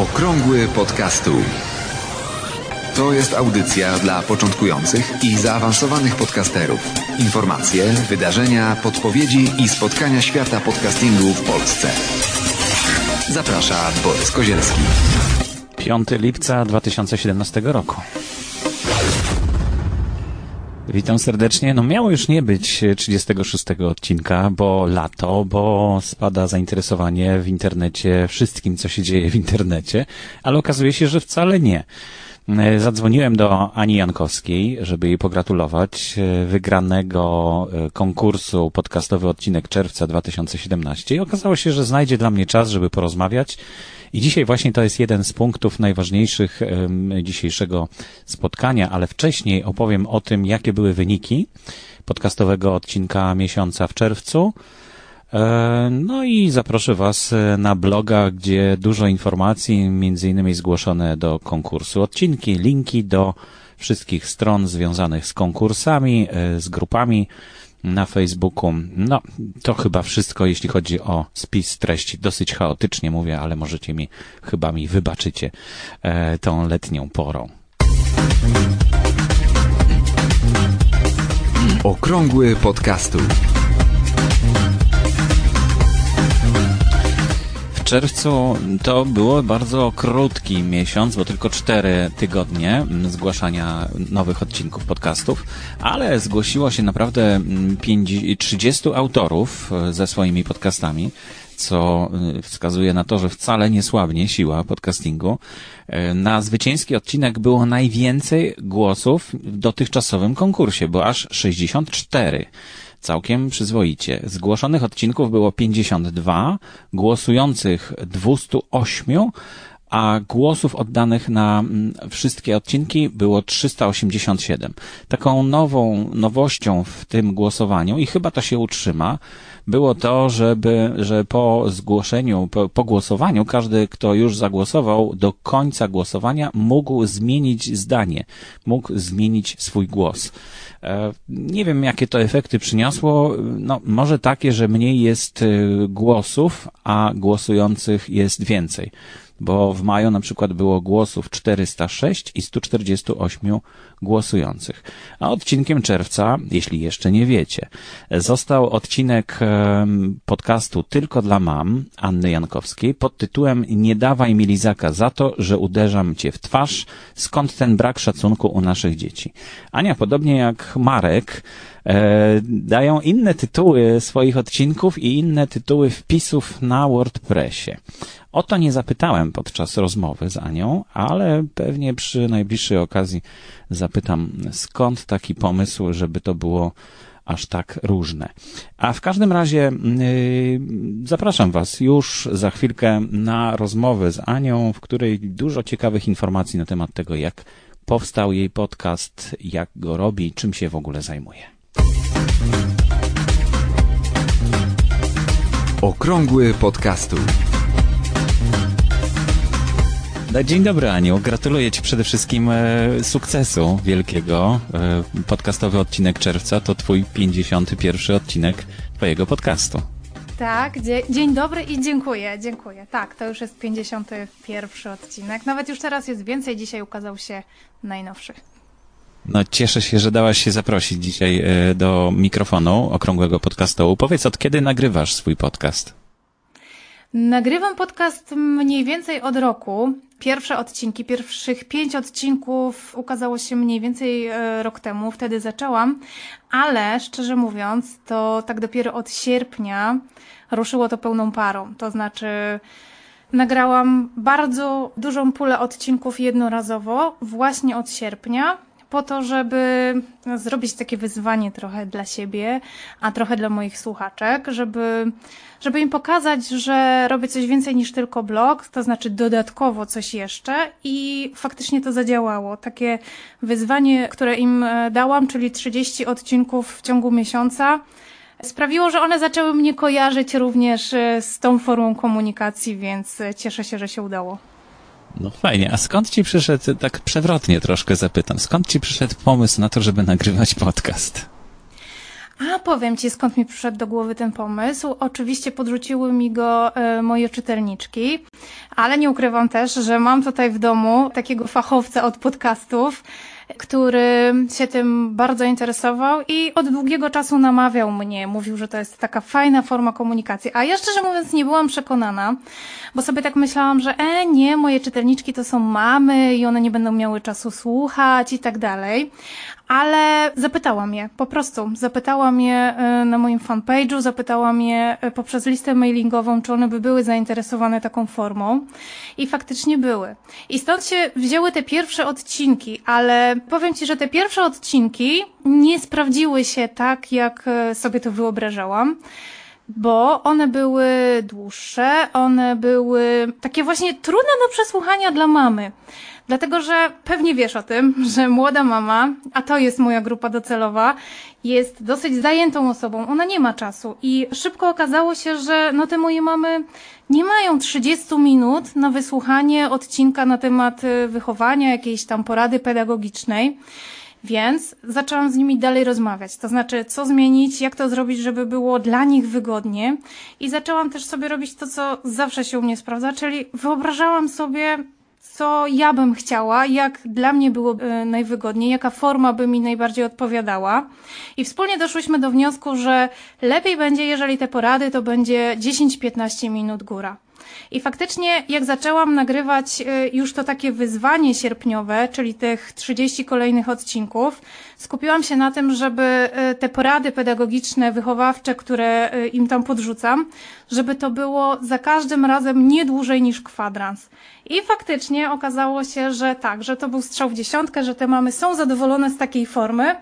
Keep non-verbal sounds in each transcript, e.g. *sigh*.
Okrągły podcastu. To jest audycja dla początkujących i zaawansowanych podcasterów. Informacje, wydarzenia, podpowiedzi i spotkania świata podcastingu w Polsce. Zaprasza Borys Kozielski. 5 lipca 2017 roku. Witam serdecznie. No miało już nie być 36 odcinka, bo lato, bo spada zainteresowanie w internecie wszystkim, co się dzieje w internecie, ale okazuje się, że wcale nie. Zadzwoniłem do Ani Jankowskiej, żeby jej pogratulować wygranego konkursu podcastowy odcinek czerwca 2017 i okazało się, że znajdzie dla mnie czas, żeby porozmawiać i dzisiaj właśnie to jest jeden z punktów najważniejszych dzisiejszego spotkania, ale wcześniej opowiem o tym, jakie były wyniki podcastowego odcinka miesiąca w czerwcu. No i zaproszę Was na bloga, gdzie dużo informacji, między innymi zgłoszone do konkursu odcinki, linki do wszystkich stron związanych z konkursami, z grupami na Facebooku. No, to chyba wszystko, jeśli chodzi o spis treści. Dosyć chaotycznie mówię, ale możecie mi, chyba mi wybaczycie e, tą letnią porą. Okrągły podcastu. Czerwcu to było bardzo krótki miesiąc, bo tylko cztery tygodnie zgłaszania nowych odcinków podcastów, ale zgłosiło się naprawdę 30 autorów ze swoimi podcastami, co wskazuje na to, że wcale nie słabnie siła podcastingu. Na zwycięski odcinek było najwięcej głosów w dotychczasowym konkursie, bo aż 64 całkiem przyzwoicie. Zgłoszonych odcinków było 52, głosujących 208, a głosów oddanych na wszystkie odcinki było 387. Taką nową nowością w tym głosowaniu i chyba to się utrzyma, było to, żeby, że po zgłoszeniu, po, po głosowaniu, każdy, kto już zagłosował, do końca głosowania mógł zmienić zdanie, mógł zmienić swój głos. Nie wiem, jakie to efekty przyniosło. No, może takie, że mniej jest głosów, a głosujących jest więcej bo w maju na przykład było głosów 406 i 148 głosujących. A odcinkiem czerwca, jeśli jeszcze nie wiecie, został odcinek podcastu Tylko dla mam Anny Jankowskiej pod tytułem Nie dawaj mi lizaka za to, że uderzam cię w twarz. Skąd ten brak szacunku u naszych dzieci? Ania, podobnie jak Marek, dają inne tytuły swoich odcinków i inne tytuły wpisów na WordPressie. O to nie zapytałem podczas rozmowy z Anią, ale pewnie przy najbliższej okazji zapytam, skąd taki pomysł, żeby to było aż tak różne. A w każdym razie yy, zapraszam Was już za chwilkę na rozmowę z Anią, w której dużo ciekawych informacji na temat tego, jak powstał jej podcast, jak go robi, czym się w ogóle zajmuje. Okrągły podcastu. No, dzień dobry Aniu, gratuluję Ci przede wszystkim e, sukcesu wielkiego. E, podcastowy odcinek czerwca to Twój 51 odcinek Twojego podcastu. Tak, dzień dobry i dziękuję, dziękuję. Tak, to już jest 51 odcinek. Nawet już teraz jest więcej, dzisiaj ukazał się najnowszy. No cieszę się, że dałaś się zaprosić dzisiaj e, do mikrofonu okrągłego podcastu. Powiedz, od kiedy nagrywasz swój podcast? Nagrywam podcast mniej więcej od roku. Pierwsze odcinki, pierwszych pięć odcinków ukazało się mniej więcej rok temu, wtedy zaczęłam, ale szczerze mówiąc, to tak dopiero od sierpnia ruszyło to pełną parą. To znaczy, nagrałam bardzo dużą pulę odcinków jednorazowo, właśnie od sierpnia, po to, żeby zrobić takie wyzwanie trochę dla siebie, a trochę dla moich słuchaczek, żeby, żeby im pokazać, że robię coś więcej niż tylko blog, to znaczy dodatkowo coś jeszcze i faktycznie to zadziałało. Takie wyzwanie, które im dałam, czyli 30 odcinków w ciągu miesiąca, sprawiło, że one zaczęły mnie kojarzyć również z tą formą komunikacji, więc cieszę się, że się udało. No fajnie. A skąd ci przyszedł, tak przewrotnie troszkę zapytam, skąd ci przyszedł pomysł na to, żeby nagrywać podcast? A powiem Ci, skąd mi przyszedł do głowy ten pomysł. Oczywiście podrzuciły mi go e, moje czytelniczki. ale nie ukrywam też, że mam tutaj w domu takiego fachowca od podcastów, który się tym bardzo interesował i od długiego czasu namawiał mnie. Mówił, że to jest taka fajna forma komunikacji. A ja szczerze mówiąc nie byłam przekonana, bo sobie tak myślałam, że e, nie, moje czytelniczki to są mamy i one nie będą miały czasu słuchać i tak dalej. Ale zapytałam je, po prostu. Zapytałam je e, na moim fanpage'u, zapytałam je e, poprzez listę mailingową, czy one by były zainteresowane taką formą. I faktycznie były. I stąd się wzięły te pierwsze odcinki, ale powiem Ci, że te pierwsze odcinki nie sprawdziły się tak, jak e, sobie to wyobrażałam bo one były dłuższe, one były takie właśnie trudne do przesłuchania dla mamy. Dlatego, że pewnie wiesz o tym, *laughs* że młoda mama, a to jest moja grupa docelowa, jest dosyć zajętą osobą. Ona nie ma czasu i szybko okazało się, że no te moje mamy nie mają 30 minut na wysłuchanie odcinka na temat y, wychowania, jakiejś tam porady pedagogicznej. Więc zaczęłam z nimi dalej rozmawiać. To znaczy, co zmienić, jak to zrobić, żeby było dla nich wygodnie. I zaczęłam też sobie robić to, co zawsze się u mnie sprawdza, czyli wyobrażałam sobie co ja bym chciała, jak dla mnie było e, najwygodniej, jaka forma by mi najbardziej odpowiadała. I wspólnie doszłyśmy do wniosku, że lepiej będzie, jeżeli te porady to będzie 10-15 minut góra. I faktycznie, jak zaczęłam nagrywać y, już to takie wyzwanie sierpniowe, czyli tych 30 kolejnych odcinków, skupiłam się na tym, żeby y, te porady pedagogiczne, wychowawcze, które y, im tam podrzucam, żeby to było za każdym razem nie dłużej niż kwadrans. I faktycznie okazało się, że tak, że to był strzał w dziesiątkę, że te mamy są zadowolone z takiej formy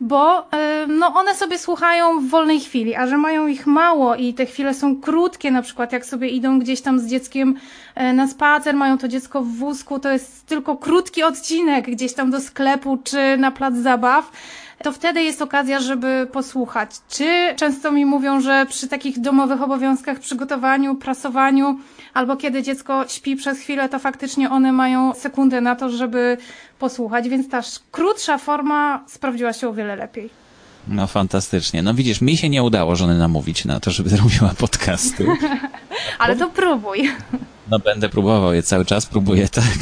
bo no, one sobie słuchają w wolnej chwili, a że mają ich mało i te chwile są krótkie, na przykład jak sobie idą gdzieś tam z dzieckiem e, na spacer, mają to dziecko w wózku, to jest tylko krótki odcinek gdzieś tam do sklepu czy na plac zabaw, to wtedy jest okazja, żeby posłuchać. Czy często mi mówią, że przy takich domowych obowiązkach, przygotowaniu, prasowaniu, albo kiedy dziecko śpi przez chwilę, to faktycznie one mają sekundę na to, żeby posłuchać, więc ta krótsza forma sprawdziła się o wiele lepiej. No fantastycznie. No widzisz, mi się nie udało żony namówić na to, żeby *laughs* zrobiła podcasty. *laughs* Ale to próbuj. No będę próbował je cały czas, próbuję, *laughs* tak.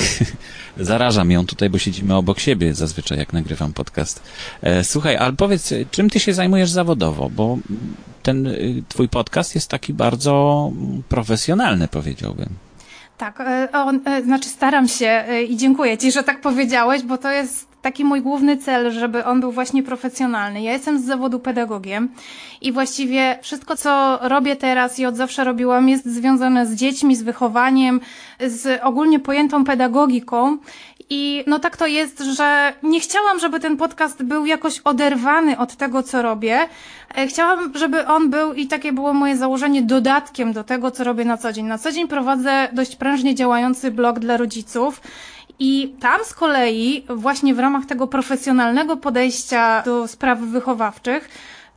Zarażam ją tutaj, bo siedzimy obok siebie zazwyczaj, jak nagrywam podcast. E, słuchaj, ale powiedz, czym ty się zajmujesz zawodowo? Bo ten y, twój podcast jest taki bardzo profesjonalny, powiedziałbym. Tak, e, on, e, znaczy staram się i dziękuję Ci, że tak powiedziałeś, bo to jest taki mój główny cel, żeby on był właśnie profesjonalny. Ja jestem z zawodu pedagogiem i właściwie wszystko, co robię teraz i od zawsze robiłam, jest związane z dziećmi, z wychowaniem, z ogólnie pojętą pedagogiką. I no tak to jest, że nie chciałam, żeby ten podcast był jakoś oderwany od tego, co robię. E, chciałam, żeby on był, i takie było moje założenie, dodatkiem do tego, co robię na co dzień. Na co dzień prowadzę dość prężnie działający blog dla rodziców i tam z kolei, właśnie w ramach tego profesjonalnego podejścia do spraw wychowawczych,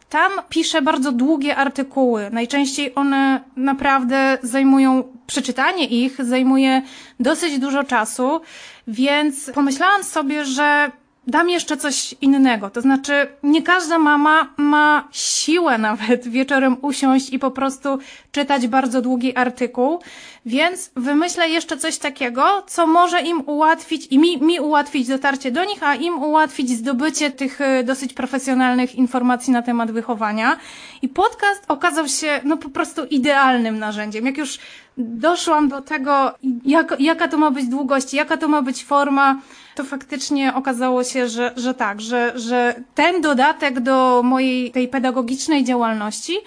tam piszę bardzo długie artykuły. Najczęściej one naprawdę zajmują, przeczytanie ich zajmuje dosyć dużo czasu, więc pomyślałam sobie, że dam jeszcze coś innego. To znaczy, nie każda mama ma siłę nawet *laughs* wieczorem usiąść i po prostu czytać bardzo długi artykuł, więc wymyślę jeszcze coś takiego, co może im ułatwić i mi, mi ułatwić dotarcie do nich, a im ułatwić zdobycie tych e, dosyć profesjonalnych informacji na temat wychowania. I podcast okazał się no po prostu idealnym narzędziem. Jak już doszłam do tego, jak, jaka to ma być długość, jaka to ma być forma, to faktycznie okazało się, że, że tak, że, że ten dodatek do mojej tej pedagogicznej działalności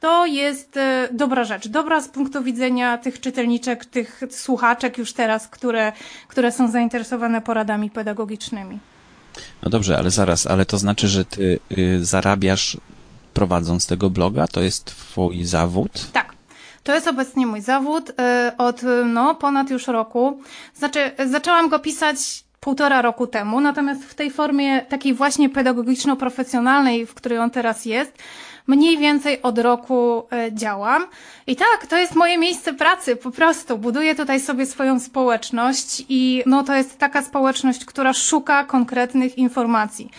to jest e, dobra rzecz. Dobra z punktu widzenia tych czytelniczek, tych słuchaczek już teraz, które, które są zainteresowane poradami pedagogicznymi. No dobrze, ale zaraz, ale to znaczy, że ty y, zarabiasz prowadząc tego bloga? To jest twój zawód? Tak. To jest obecnie mój zawód y, od no, ponad już roku. Znaczy, zaczęłam go pisać półtora roku temu, natomiast w tej formie takiej właśnie pedagogiczno-profesjonalnej, w której on teraz jest, mniej więcej od roku y, działam. I tak, to jest moje miejsce pracy, po prostu. Buduję tutaj sobie swoją społeczność i no to jest taka społeczność, która szuka konkretnych informacji.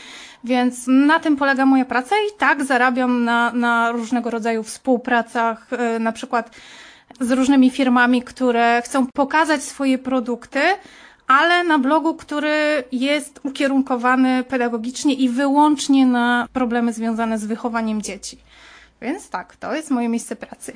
Więc na tym polega moja praca i tak zarabiam na, na różnego rodzaju współpracach, e, na przykład z różnymi firmami, które chcą pokazać swoje produkty, ale na blogu, który jest ukierunkowany pedagogicznie i wyłącznie na problemy związane z wychowaniem dzieci. Więc tak, to jest moje miejsce pracy.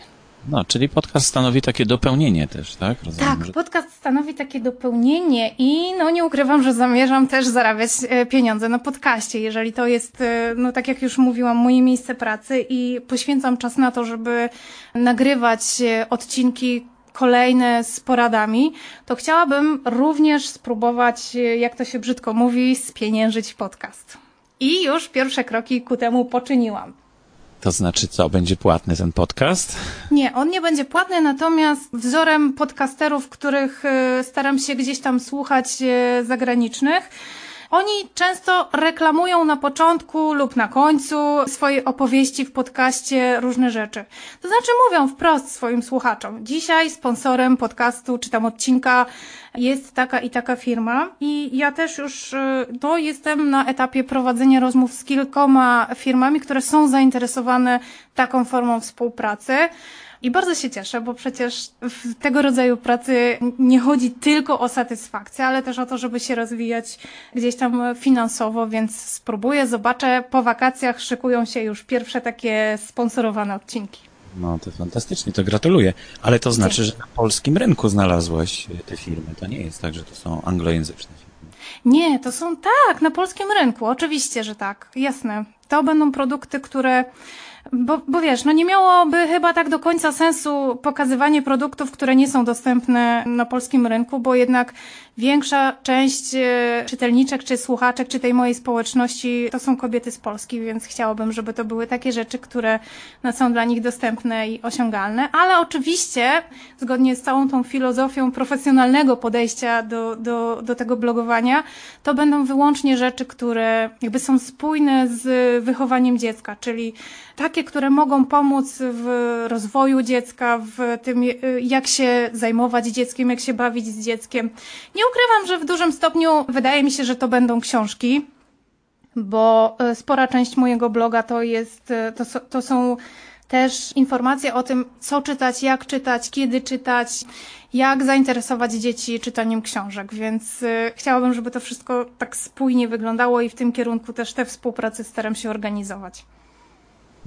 No, czyli podcast stanowi takie dopełnienie też, tak? Rozumiem, tak, że... podcast stanowi takie dopełnienie i no nie ukrywam, że zamierzam też zarabiać e, pieniądze na podcaście, jeżeli to jest, e, no tak jak już mówiłam, moje miejsce pracy i poświęcam czas na to, żeby nagrywać e, odcinki kolejne z poradami, to chciałabym również spróbować, jak to się brzydko mówi, spieniężyć podcast. I już pierwsze kroki ku temu poczyniłam. To znaczy co, będzie płatny ten podcast? Nie, on nie będzie płatny, natomiast wzorem podcasterów, których e, staram się gdzieś tam słuchać e, zagranicznych, oni często reklamują na początku lub na końcu swojej opowieści w podcaście różne rzeczy. To znaczy mówią wprost swoim słuchaczom. Dzisiaj sponsorem podcastu czy tam odcinka jest taka i taka firma i ja też już no, jestem na etapie prowadzenia rozmów z kilkoma firmami, które są zainteresowane taką formą współpracy. I bardzo się cieszę, bo przecież w tego rodzaju pracy nie chodzi tylko o satysfakcję, ale też o to, żeby się rozwijać gdzieś tam finansowo, więc spróbuję, zobaczę. Po wakacjach szykują się już pierwsze takie sponsorowane odcinki. No to fantastycznie, to gratuluję. Ale to znaczy, że na polskim rynku znalazłaś te firmy. To nie jest tak, że to są anglojęzyczne firmy. Nie, to są tak, na polskim rynku. Oczywiście, że tak. Jasne. To będą produkty, które bo, bo wiesz, no nie miałoby chyba tak do końca sensu pokazywanie produktów, które nie są dostępne na polskim rynku, bo jednak większa część e, czytelniczek, czy słuchaczek, czy tej mojej społeczności to są kobiety z Polski, więc chciałabym, żeby to były takie rzeczy, które no, są dla nich dostępne i osiągalne, ale oczywiście zgodnie z całą tą filozofią profesjonalnego podejścia do, do, do tego blogowania, to będą wyłącznie rzeczy, które jakby są spójne z wychowaniem dziecka, czyli takie, które mogą pomóc w rozwoju dziecka, w tym, jak się zajmować dzieckiem, jak się bawić z dzieckiem. Nie ukrywam, że w dużym stopniu wydaje mi się, że to będą książki, bo e, spora część mojego bloga to jest, e, to, to są też informacje o tym, co czytać, jak czytać, kiedy czytać, jak zainteresować dzieci czytaniem książek, więc y, chciałabym, żeby to wszystko tak spójnie wyglądało i w tym kierunku też te współpracy staram się organizować.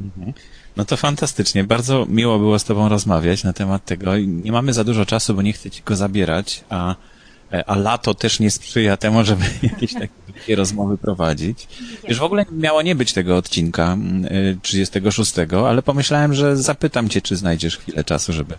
Mhm. No to fantastycznie. Bardzo miło było z Tobą rozmawiać na temat tego. Nie mamy za dużo czasu, bo nie chcę Ci go zabierać, a, e, a lato też nie sprzyja temu, żeby *laughs* jakieś takie rozmowy prowadzić. Już w ogóle miało nie być tego odcinka 36, mm, e, ale pomyślałem, że zapytam Cię, czy znajdziesz chwilę czasu, żeby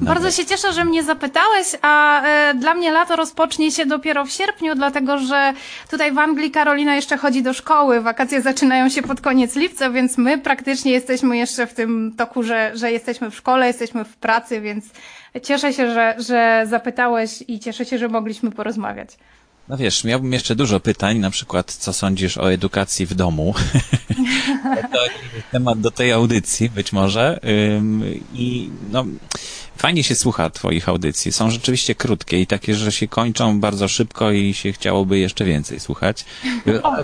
Bardzo się cieszę, że mnie zapytałeś, a e, dla mnie lato rozpocznie się dopiero w sierpniu, dlatego że tutaj w Anglii Karolina jeszcze chodzi do szkoły. Wakacje zaczynają się pod koniec lipca, więc my praktycznie jesteśmy jeszcze w tym toku, że, że jesteśmy w szkole, jesteśmy w pracy, więc cieszę się, że, że zapytałeś i cieszę się, że mogliśmy porozmawiać. No wiesz, miałbym jeszcze dużo pytań, na przykład co sądzisz o edukacji w domu? *laughs* to temat do tej audycji być może. I no, fajnie się słucha twoich audycji. Są rzeczywiście krótkie i takie, że się kończą bardzo szybko i się chciałoby jeszcze więcej słuchać. O.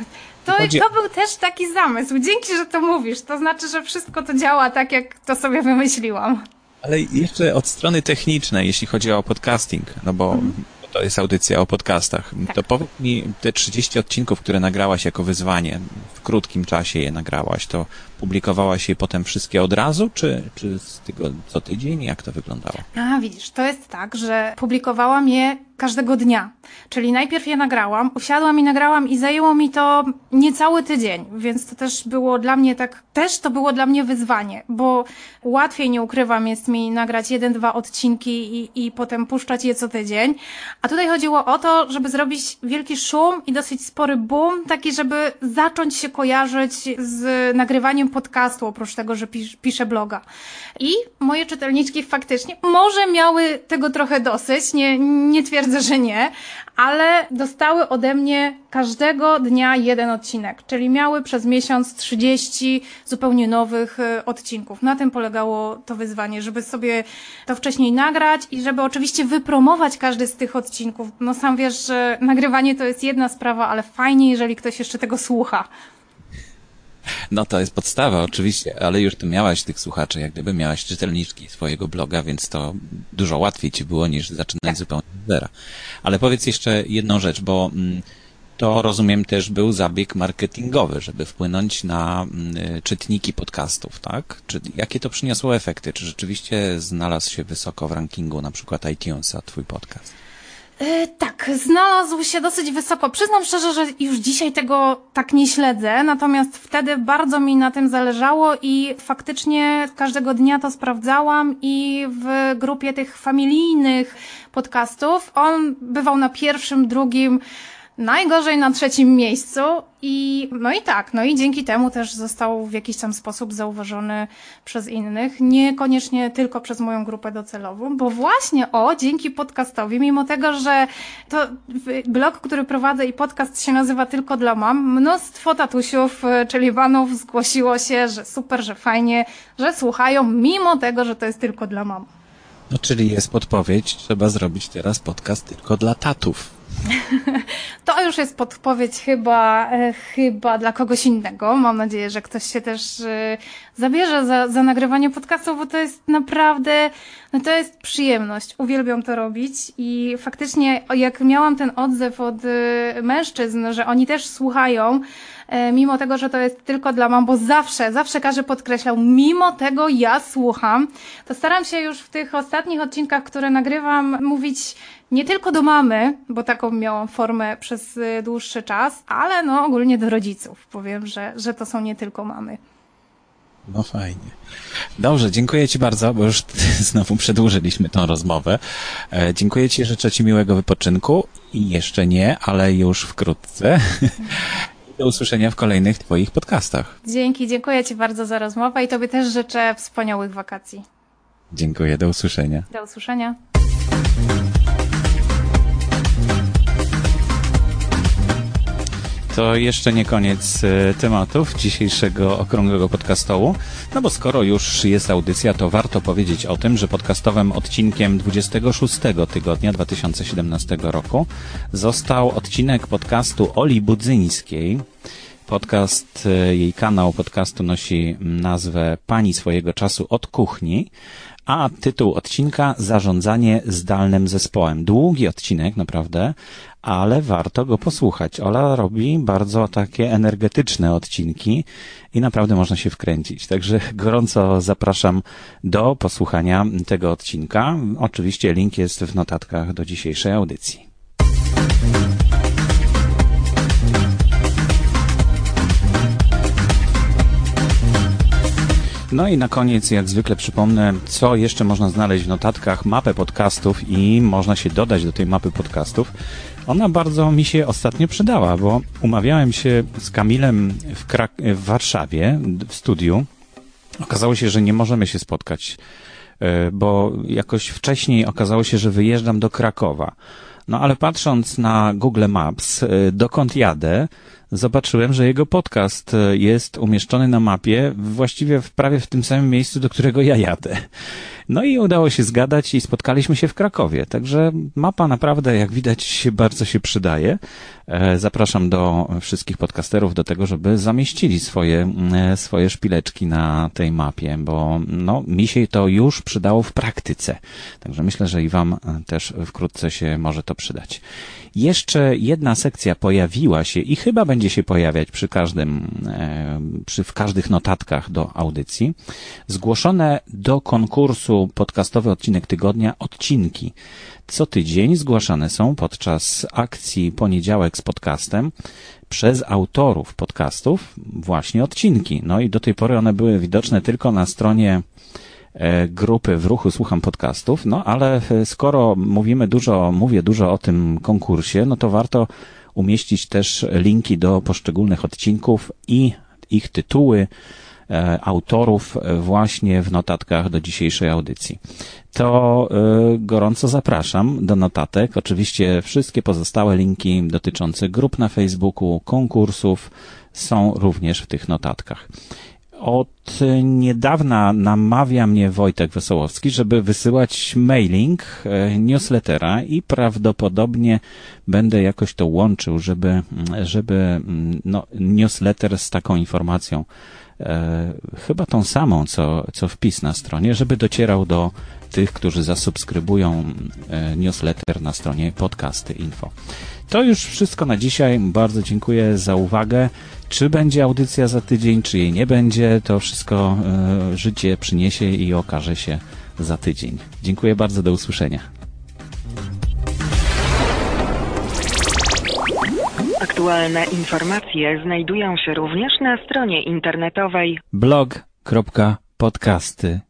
To, to był też taki zamysł. Dzięki, że to mówisz. To znaczy, że wszystko to działa tak, jak to sobie wymyśliłam. Ale jeszcze od strony technicznej, jeśli chodzi o podcasting, no bo mhm to jest audycja o podcastach. Tak. To powiedz mi, te 30 odcinków, które nagrałaś jako wyzwanie, w krótkim czasie je nagrałaś, to publikowałaś je potem wszystkie od razu, czy, czy z tego co tydzień? Jak to wyglądało? A, widzisz, to jest tak, że publikowałam je każdego dnia. Czyli najpierw je nagrałam, usiadłam i nagrałam i zajęło mi to niecały tydzień, więc to też było dla mnie tak, też to było dla mnie wyzwanie, bo łatwiej, nie ukrywam, jest mi nagrać jeden, dwa odcinki i, i potem puszczać je co tydzień. A tutaj chodziło o to, żeby zrobić wielki szum i dosyć spory boom, taki, żeby zacząć się kojarzyć z nagrywaniem podcastu, oprócz tego, że pis piszę bloga. I moje czytelniczki faktycznie może miały tego trochę dosyć, nie, nie twierdzę, że nie, ale dostały ode mnie każdego dnia jeden odcinek, czyli miały przez miesiąc 30 zupełnie nowych e, odcinków. Na tym polegało to wyzwanie, żeby sobie to wcześniej nagrać i żeby oczywiście wypromować każdy z tych odcinków. No sam wiesz, że nagrywanie to jest jedna sprawa, ale fajnie, jeżeli ktoś jeszcze tego słucha. No to jest podstawa, oczywiście, ale już ty miałaś tych słuchaczy, jak gdyby miałaś czytelniczki swojego bloga, więc to dużo łatwiej ci było niż zaczynać tak. zupełnie z zera. Ale powiedz jeszcze jedną rzecz, bo mm, to rozumiem też był zabieg marketingowy, żeby wpłynąć na mm, czytniki podcastów, tak? Czy, jakie to przyniosło efekty? Czy rzeczywiście znalazł się wysoko w rankingu na przykład iTunesa twój podcast? E, tak, znalazł się dosyć wysoko. Przyznam szczerze, że już dzisiaj tego tak nie śledzę, natomiast wtedy bardzo mi na tym zależało i faktycznie każdego dnia to sprawdzałam i w grupie tych familijnych podcastów on bywał na pierwszym, drugim, najgorzej na trzecim miejscu i no i tak, no i dzięki temu też został w jakiś tam sposób zauważony przez innych, niekoniecznie tylko przez moją grupę docelową, bo właśnie o, dzięki podcastowi, mimo tego, że to blog, który prowadzę i podcast się nazywa tylko dla mam, mnóstwo tatusiów, e, czyli panów zgłosiło się, że super, że fajnie, że słuchają, mimo tego, że to jest tylko dla mam. No czyli jest podpowiedź, trzeba zrobić teraz podcast tylko dla tatów. *laughs* To już jest podpowiedź chyba, e, chyba dla kogoś innego. Mam nadzieję, że ktoś się też e, zabierze za, za nagrywanie podcastów, bo to jest naprawdę, no to jest przyjemność. Uwielbiam to robić i faktycznie jak miałam ten odzew od e, mężczyzn, że oni też słuchają, mimo tego, że to jest tylko dla mam, bo zawsze, zawsze każdy podkreślał, mimo tego ja słucham, to staram się już w tych ostatnich odcinkach, które nagrywam, mówić nie tylko do mamy, bo taką miałam formę przez y, dłuższy czas, ale no ogólnie do rodziców. Powiem, że, że to są nie tylko mamy. No fajnie. Dobrze, dziękuję Ci bardzo, bo już *laughs* znowu przedłużyliśmy tą rozmowę. E, dziękuję Ci, życzę Ci miłego wypoczynku i jeszcze nie, ale już wkrótce. *laughs* Do usłyszenia w kolejnych Twoich podcastach. Dzięki, dziękuję Ci bardzo za rozmowę i Tobie też życzę wspaniałych wakacji. Dziękuję, do usłyszenia. Do usłyszenia. To jeszcze nie koniec e, tematów dzisiejszego okrągłego podcastołu. No bo skoro już jest audycja, to warto powiedzieć o tym, że podcastowym odcinkiem 26 tygodnia 2017 roku został odcinek podcastu Oli Budzyńskiej. Podcast, e, jej kanał podcastu nosi nazwę Pani swojego czasu od kuchni a tytuł odcinka Zarządzanie zdalnym zespołem. Długi odcinek, naprawdę, ale warto go posłuchać. Ola robi bardzo takie energetyczne odcinki i naprawdę można się wkręcić. Także gorąco zapraszam do posłuchania tego odcinka. Oczywiście link jest w notatkach do dzisiejszej audycji. No i na koniec, jak zwykle przypomnę, co jeszcze można znaleźć w notatkach, mapę podcastów i można się dodać do tej mapy podcastów. Ona bardzo mi się ostatnio przydała, bo umawiałem się z Kamilem w, Krak w Warszawie, w studiu. Okazało się, że nie możemy się spotkać, e, bo jakoś wcześniej okazało się, że wyjeżdżam do Krakowa. No ale patrząc na Google Maps, e, dokąd jadę, zobaczyłem, że jego podcast e, jest umieszczony na mapie właściwie w prawie w tym samym miejscu, do którego ja jadę. No i udało się zgadać i spotkaliśmy się w Krakowie. Także mapa naprawdę, jak widać, bardzo się przydaje. E, zapraszam do wszystkich podcasterów do tego, żeby zamieścili swoje, e, swoje szpileczki na tej mapie, bo no, mi się to już przydało w praktyce. Także myślę, że i Wam też wkrótce się może to przydać. Jeszcze jedna sekcja pojawiła się i chyba będzie się pojawiać przy każdym, e, przy, w każdych notatkach do audycji. Zgłoszone do konkursu podcastowy odcinek tygodnia odcinki. Co tydzień zgłaszane są podczas akcji Poniedziałek z podcastem przez autorów podcastów właśnie odcinki. No i do tej pory one były widoczne tylko na stronie E, grupy w ruchu Słucham Podcastów, no ale e, skoro mówimy dużo, mówię dużo o tym konkursie, no to warto umieścić też linki do poszczególnych odcinków i ich tytuły, e, autorów właśnie w notatkach do dzisiejszej audycji. To gorąco zapraszam do notatek. Oczywiście wszystkie pozostałe linki dotyczące grup na Facebooku, konkursów są również w tych notatkach. Od niedawna namawia mnie Wojtek Wesołowski, żeby wysyłać mailing e, newslettera i prawdopodobnie będę jakoś to łączył, żeby, żeby no, newsletter z taką informacją, e, chyba tą samą, co, co wpis na stronie, żeby docierał do tych, którzy zasubskrybują e, newsletter na stronie podcasty info. To już wszystko na dzisiaj. Bardzo dziękuję za uwagę. Czy będzie audycja za tydzień, czy jej nie będzie, to wszystko e, życie przyniesie i okaże się za tydzień. Dziękuję bardzo, do usłyszenia. Aktualne informacje znajdują się również na stronie internetowej blog.podcasty.